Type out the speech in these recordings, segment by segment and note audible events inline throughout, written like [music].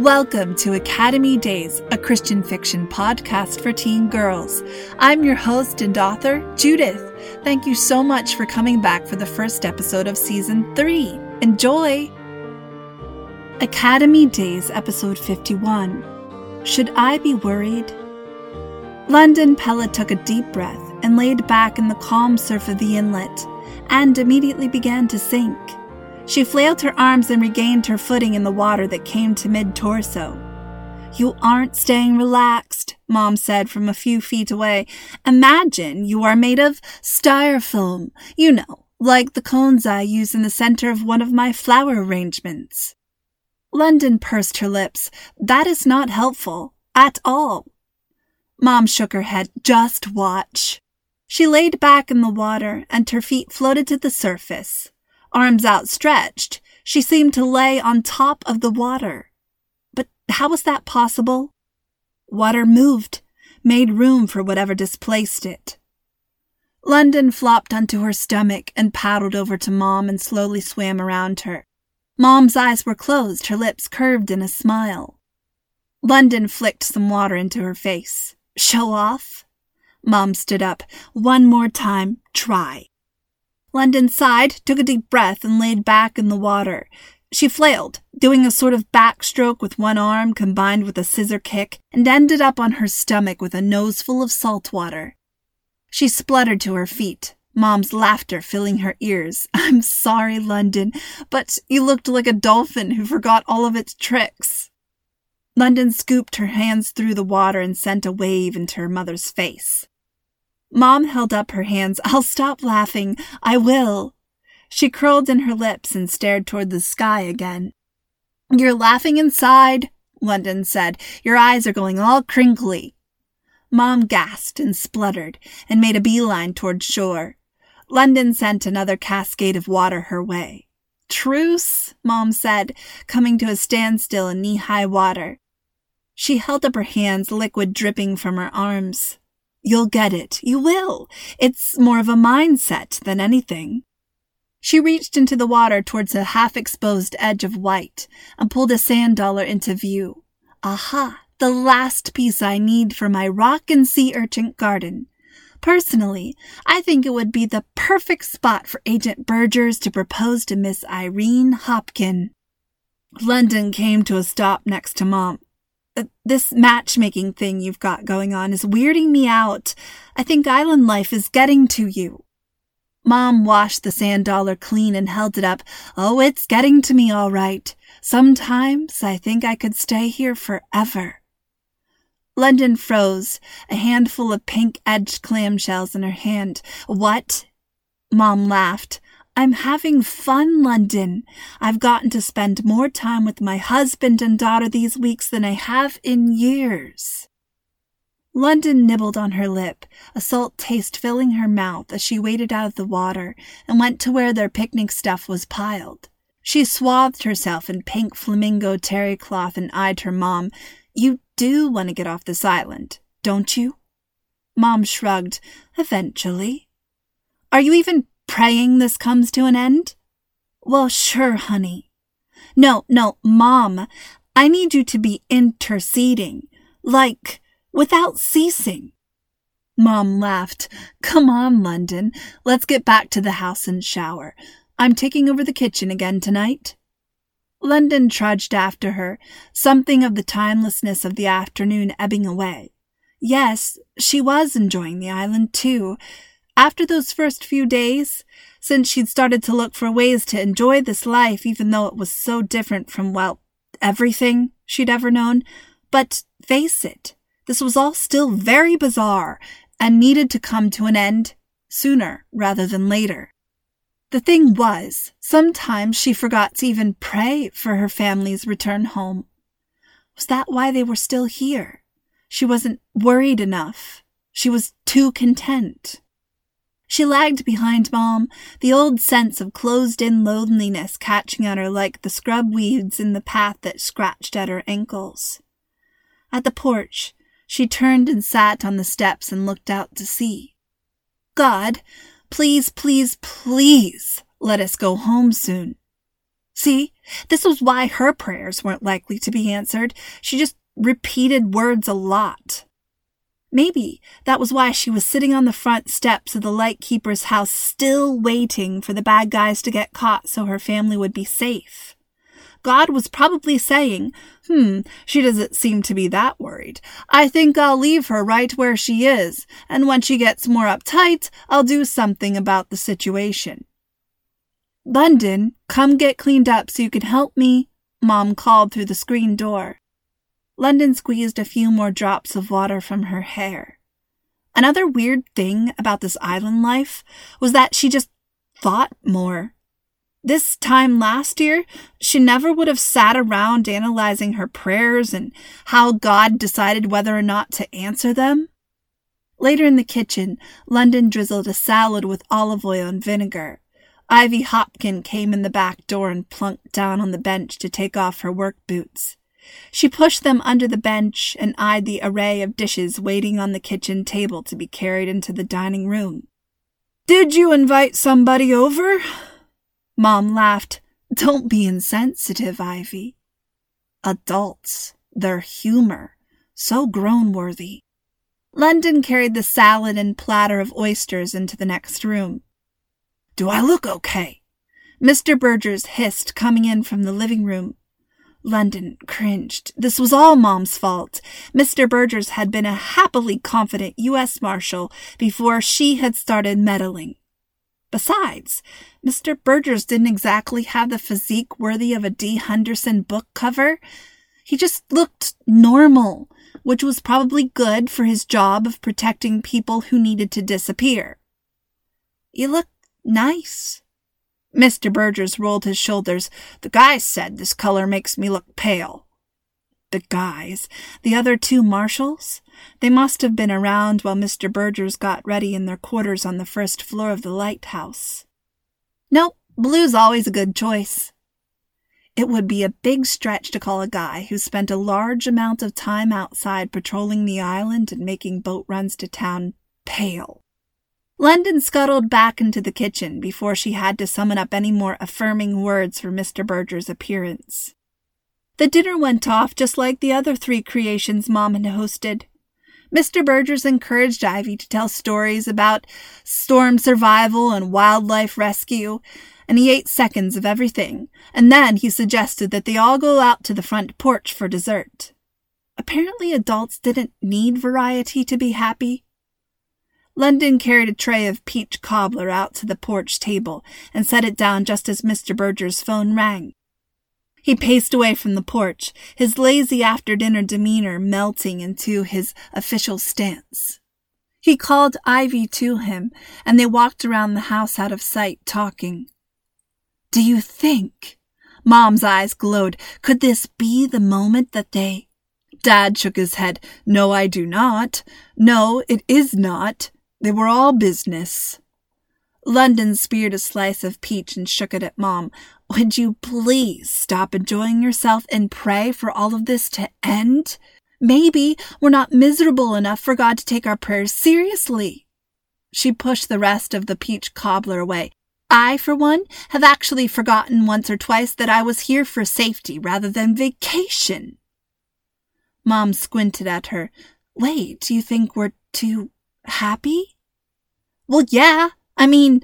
Welcome to Academy Days, a Christian fiction podcast for teen girls. I'm your host and author, Judith. Thank you so much for coming back for the first episode of season 3. Enjoy! Academy Days, episode 51. Should I be worried? London Pella took a deep breath and laid back in the calm surf of the inlet, and immediately began to sink. She flailed her arms and regained her footing in the water that came to mid torso. You aren't staying relaxed, Mom said from a few feet away. Imagine you are made of styrofoam, you know, like the cones I use in the center of one of my flower arrangements. London pursed her lips. That is not helpful. At all. Mom shook her head. Just watch. She laid back in the water and her feet floated to the surface. Arms outstretched, she seemed to lay on top of the water. But how was that possible? Water moved, made room for whatever displaced it. London flopped onto her stomach and paddled over to Mom and slowly swam around her. Mom's eyes were closed, her lips curved in a smile. London flicked some water into her face. Show off? Mom stood up. One more time, try. London sighed, took a deep breath, and laid back in the water. She flailed, doing a sort of backstroke with one arm combined with a scissor kick, and ended up on her stomach with a noseful of salt water. She spluttered to her feet, Mom's laughter filling her ears. [laughs] I'm sorry, London, but you looked like a dolphin who forgot all of its tricks. London scooped her hands through the water and sent a wave into her mother's face. Mom held up her hands. I'll stop laughing. I will. She curled in her lips and stared toward the sky again. You're laughing inside, London said. Your eyes are going all crinkly. Mom gasped and spluttered and made a beeline toward shore. London sent another cascade of water her way. Truce, Mom said, coming to a standstill in knee high water. She held up her hands, liquid dripping from her arms. You'll get it. You will. It's more of a mindset than anything. She reached into the water towards a half exposed edge of white and pulled a sand dollar into view. Aha, the last piece I need for my rock and sea urchin garden. Personally, I think it would be the perfect spot for Agent Burgers to propose to Miss Irene Hopkin. London came to a stop next to Mom. This matchmaking thing you've got going on is weirding me out. I think island life is getting to you. Mom washed the sand dollar clean and held it up. Oh, it's getting to me all right. Sometimes I think I could stay here forever. London froze, a handful of pink edged clamshells in her hand. What? Mom laughed. I'm having fun, London. I've gotten to spend more time with my husband and daughter these weeks than I have in years. London nibbled on her lip, a salt taste filling her mouth as she waded out of the water and went to where their picnic stuff was piled. She swathed herself in pink flamingo terry cloth and eyed her mom. You do want to get off this island, don't you? Mom shrugged. Eventually. Are you even praying this comes to an end? Well, sure, honey. No, no, Mom, I need you to be interceding, like, without ceasing. Mom laughed. Come on, London. Let's get back to the house and shower. I'm taking over the kitchen again tonight. London trudged after her, something of the timelessness of the afternoon ebbing away. Yes, she was enjoying the island too, after those first few days, since she'd started to look for ways to enjoy this life, even though it was so different from, well, everything she'd ever known. But face it, this was all still very bizarre and needed to come to an end sooner rather than later. The thing was, sometimes she forgot to even pray for her family's return home. Was that why they were still here? She wasn't worried enough. She was too content. She lagged behind Mom, the old sense of closed in loneliness catching at her like the scrub weeds in the path that scratched at her ankles. At the porch, she turned and sat on the steps and looked out to sea. God, please, please, please let us go home soon. See, this was why her prayers weren't likely to be answered. She just repeated words a lot. Maybe that was why she was sitting on the front steps of the lightkeeper's house, still waiting for the bad guys to get caught so her family would be safe. God was probably saying, Hmm, she doesn't seem to be that worried. I think I'll leave her right where she is, and when she gets more uptight, I'll do something about the situation. London, come get cleaned up so you can help me, Mom called through the screen door. London squeezed a few more drops of water from her hair. Another weird thing about this island life was that she just thought more. This time last year, she never would have sat around analyzing her prayers and how God decided whether or not to answer them. Later in the kitchen, London drizzled a salad with olive oil and vinegar. Ivy Hopkin came in the back door and plunked down on the bench to take off her work boots. She pushed them under the bench and eyed the array of dishes waiting on the kitchen table to be carried into the dining room. Did you invite somebody over? Mom laughed. Don't be insensitive, Ivy. Adults, their humor, so groan worthy. London carried the salad and platter of oysters into the next room. Do I look okay? Mr. Burgers hissed, coming in from the living room. London cringed. This was all Mom's fault. Mr. Burgers had been a happily confident U.S. Marshal before she had started meddling. Besides, Mr. Burgers didn't exactly have the physique worthy of a Dee Henderson book cover. He just looked normal, which was probably good for his job of protecting people who needed to disappear. You look nice. Mr. Burgers rolled his shoulders. The guys said this color makes me look pale. The guys? The other two marshals? They must have been around while Mr. Burgers got ready in their quarters on the first floor of the lighthouse. Nope, blue's always a good choice. It would be a big stretch to call a guy who spent a large amount of time outside patrolling the island and making boat runs to town pale. London scuttled back into the kitchen before she had to summon up any more affirming words for Mr. Berger's appearance. The dinner went off just like the other three creations Mom had hosted. Mr. Burgers encouraged Ivy to tell stories about storm survival and wildlife rescue, and he ate seconds of everything, and then he suggested that they all go out to the front porch for dessert. Apparently, adults didn't need variety to be happy. London carried a tray of peach cobbler out to the porch table and set it down just as Mr. Berger's phone rang. He paced away from the porch, his lazy after dinner demeanor melting into his official stance. He called Ivy to him, and they walked around the house out of sight, talking. Do you think? Mom's eyes glowed. Could this be the moment that they. Dad shook his head. No, I do not. No, it is not. They were all business. London speared a slice of peach and shook it at Mom. Would you please stop enjoying yourself and pray for all of this to end? Maybe we're not miserable enough for God to take our prayers seriously. She pushed the rest of the peach cobbler away. I, for one, have actually forgotten once or twice that I was here for safety rather than vacation. Mom squinted at her. Wait, do you think we're too happy? Well, yeah, I mean,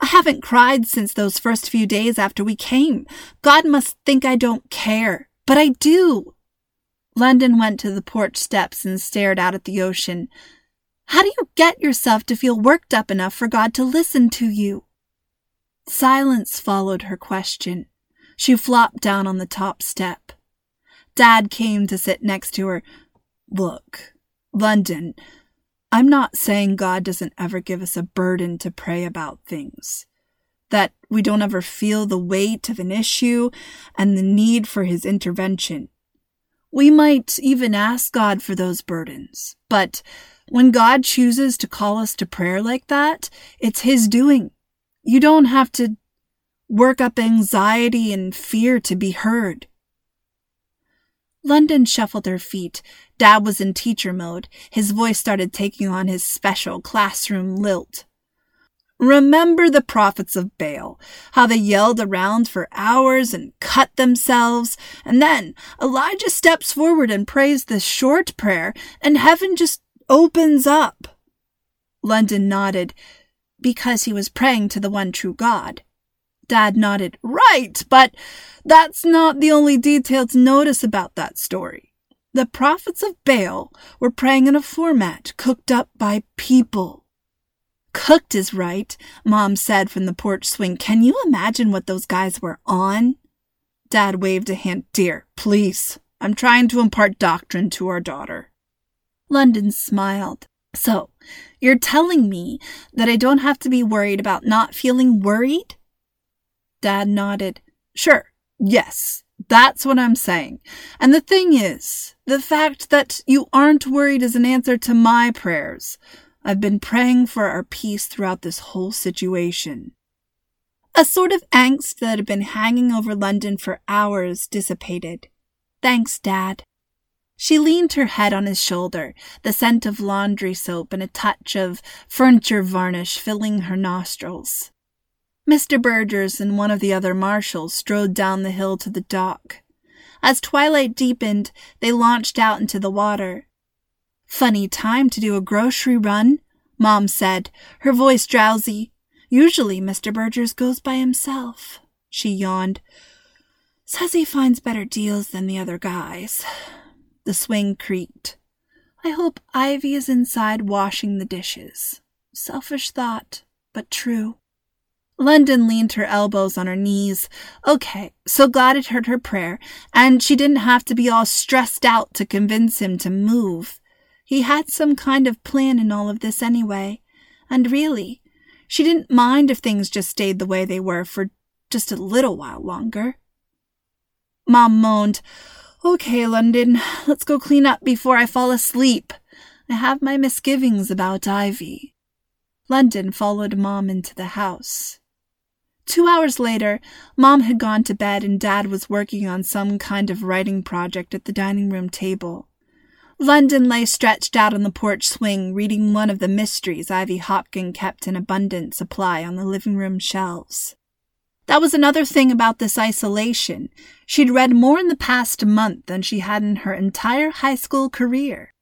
I haven't cried since those first few days after we came. God must think I don't care, but I do. London went to the porch steps and stared out at the ocean. How do you get yourself to feel worked up enough for God to listen to you? Silence followed her question. She flopped down on the top step. Dad came to sit next to her. Look, London, I'm not saying God doesn't ever give us a burden to pray about things, that we don't ever feel the weight of an issue and the need for His intervention. We might even ask God for those burdens, but when God chooses to call us to prayer like that, it's His doing. You don't have to work up anxiety and fear to be heard. London shuffled her feet. Dad was in teacher mode. His voice started taking on his special classroom lilt. Remember the prophets of Baal, how they yelled around for hours and cut themselves, and then Elijah steps forward and prays this short prayer, and heaven just opens up. London nodded, because he was praying to the one true God. Dad nodded, Right, but that's not the only detail to notice about that story. The prophets of Baal were praying in a format cooked up by people. Cooked is right, Mom said from the porch swing. Can you imagine what those guys were on? Dad waved a hand. Dear, please. I'm trying to impart doctrine to our daughter. London smiled. So, you're telling me that I don't have to be worried about not feeling worried? Dad nodded. Sure, yes, that's what I'm saying. And the thing is, the fact that you aren't worried is an answer to my prayers. I've been praying for our peace throughout this whole situation. A sort of angst that had been hanging over London for hours dissipated. Thanks, Dad. She leaned her head on his shoulder, the scent of laundry soap and a touch of furniture varnish filling her nostrils. Mr. Burgers and one of the other marshals strode down the hill to the dock. As twilight deepened, they launched out into the water. Funny time to do a grocery run, Mom said, her voice drowsy. Usually Mr. Burgers goes by himself. She yawned. Says he finds better deals than the other guys. The swing creaked. I hope Ivy is inside washing the dishes. Selfish thought, but true. London leaned her elbows on her knees. Okay, so God had heard her prayer, and she didn't have to be all stressed out to convince him to move. He had some kind of plan in all of this anyway. And really, she didn't mind if things just stayed the way they were for just a little while longer. Mom moaned, Okay, London, let's go clean up before I fall asleep. I have my misgivings about Ivy. London followed Mom into the house. Two hours later, Mom had gone to bed and Dad was working on some kind of writing project at the dining room table. London lay stretched out on the porch swing, reading one of the mysteries Ivy Hopkin kept in abundant supply on the living room shelves. That was another thing about this isolation. She'd read more in the past month than she had in her entire high school career.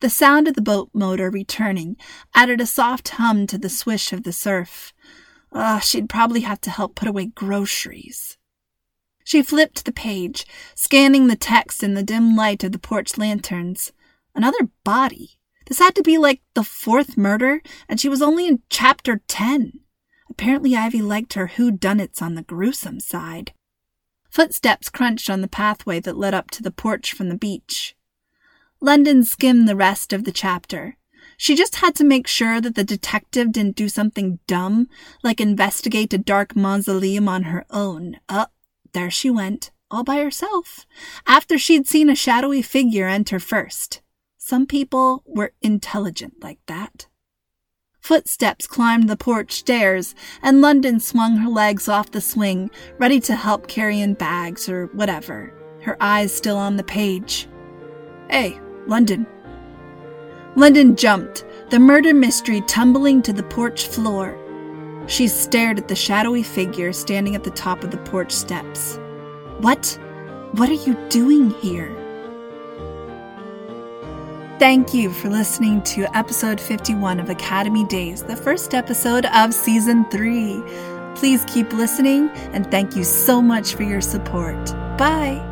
The sound of the boat motor returning added a soft hum to the swish of the surf. Ah, she'd probably have to help put away groceries. She flipped the page, scanning the text in the dim light of the porch lanterns. Another body. This had to be like the fourth murder, and she was only in chapter 10. Apparently, Ivy liked her who-done-its on the gruesome side. Footsteps crunched on the pathway that led up to the porch from the beach. London skimmed the rest of the chapter. She just had to make sure that the detective didn't do something dumb, like investigate a dark mausoleum on her own. Uh, there she went, all by herself, after she'd seen a shadowy figure enter first. Some people were intelligent like that. Footsteps climbed the porch stairs, and London swung her legs off the swing, ready to help carry in bags or whatever, her eyes still on the page. Hey, London. London jumped, the murder mystery tumbling to the porch floor. She stared at the shadowy figure standing at the top of the porch steps. What? What are you doing here? Thank you for listening to episode 51 of Academy Days, the first episode of season 3. Please keep listening and thank you so much for your support. Bye.